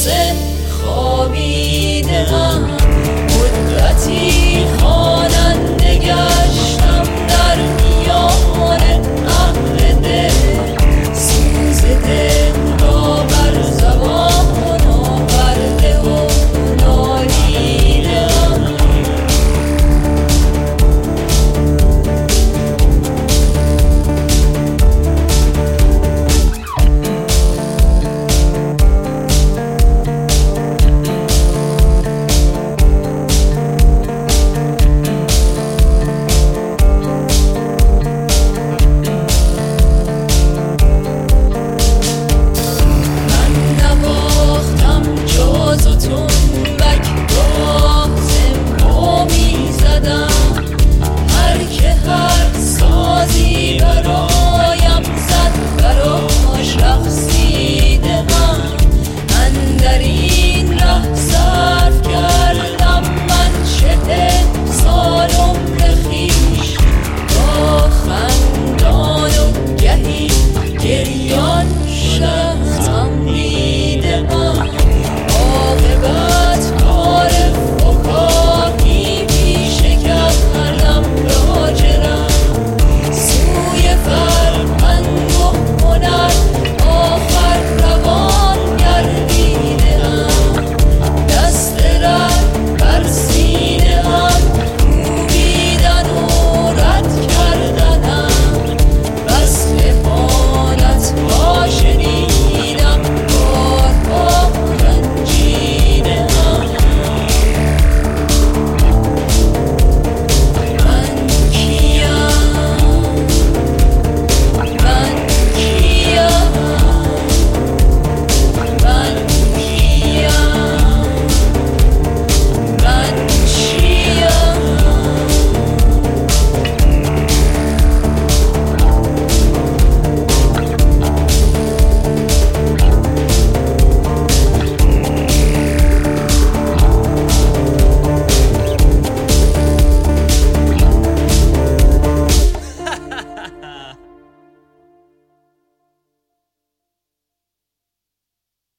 خوابیدم خوابیده خانه مدتی